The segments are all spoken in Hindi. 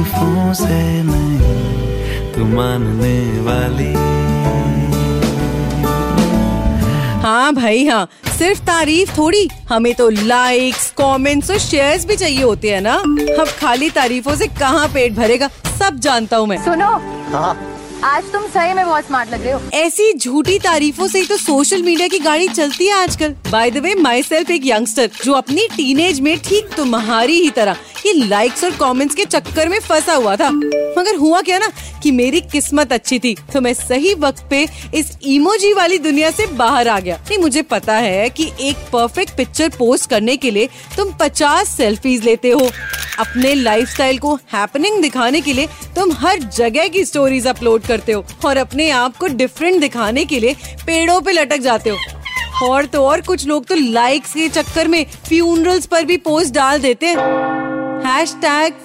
तारीफों से नहीं तू मानने वाली। हाँ भाई हाँ। सिर्फ़ तारीफ़ थोड़ी हमें तो लाइक्स कमेंट्स और शेयर्स भी चाहिए होते हैं ना। अब खाली तारीफों से कहाँ पेट भरेगा सब जानता हूँ मैं। सुनो। आज तुम सही में बहुत स्मार्ट लग रहे हो। ऐसी झूठी तारीफों से ही तो सोशल मीडिया की गाड़ी चलती है आजकल। By the way my self एक यंगस्टर जो अपनी टीनेज में ठीक तुम्हारी ही तरह, ये लाइक्स और कमेंट्स के चक्कर में फंसा हुआ था। मगर हुआ क्या ना, कि मेरी किस्मत अच्छी थी तो मैं सही वक्त पे इस इमोजी वाली दुनिया से बाहर आ गया। नहीं, मुझे पता है कि एक परफेक्ट पिक्चर पोस्ट करने के लिए तुम 50 सेल्फीज लेते हो। अपने लाइफस्टाइल को हैपनिंग दिखाने के लिए तुम हर जगह की स्टोरीज अपलोड करते हो और अपने आप को डिफरेंट दिखाने के लिए पेड़ों पे लटक जाते हो। और तो और कुछ लोग तो लाइक्स के चक्कर में फ्यूनरल्स पर भी पोस्ट डाल देते हैं। हैश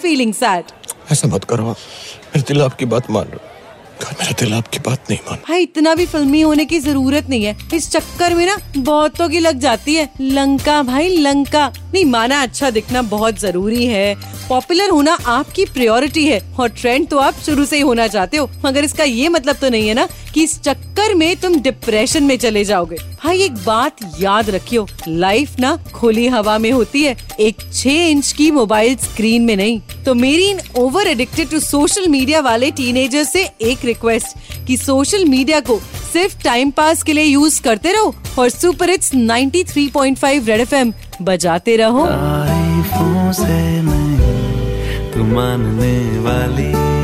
फीलिंग सैड ऐसा मत करो मेरे दिल आपकी बात मान रहा मेरा दिल आपकी बात नहीं मान। भाई, इतना भी फिल्मी होने की ज़रूरत नहीं है। इस चक्कर में ना बहुतों की लग जाती है। लंका भाई, लंका। नहीं, माना अच्छा दिखना बहुत ज़रूरी है। पॉपुलर होना आपकी प्रायोरिटी है। और ट्रेंड तो आप शुरू से ही होना चाहते हो। मगर इसका ये मतलब तो नहीं है ना कि इस चक्कर में तुम डिप्रेशन में चले जाओगे। भाई एक बात याद रखियो लाइफ ना खुली हवा में होती है। एक छह इंच की मोबाइल स्क्रीन में नहीं। तो मेरी इन over addicted to social media वाले टीनेजर से एक रिक्वेस्ट कि सोशल मीडिया को सिर्फ़ टाइम पास के लिए यूज़ करते रहो और सुपर इट्स 93.5 रेड एफएम बजाते रहो। से नहीं वाली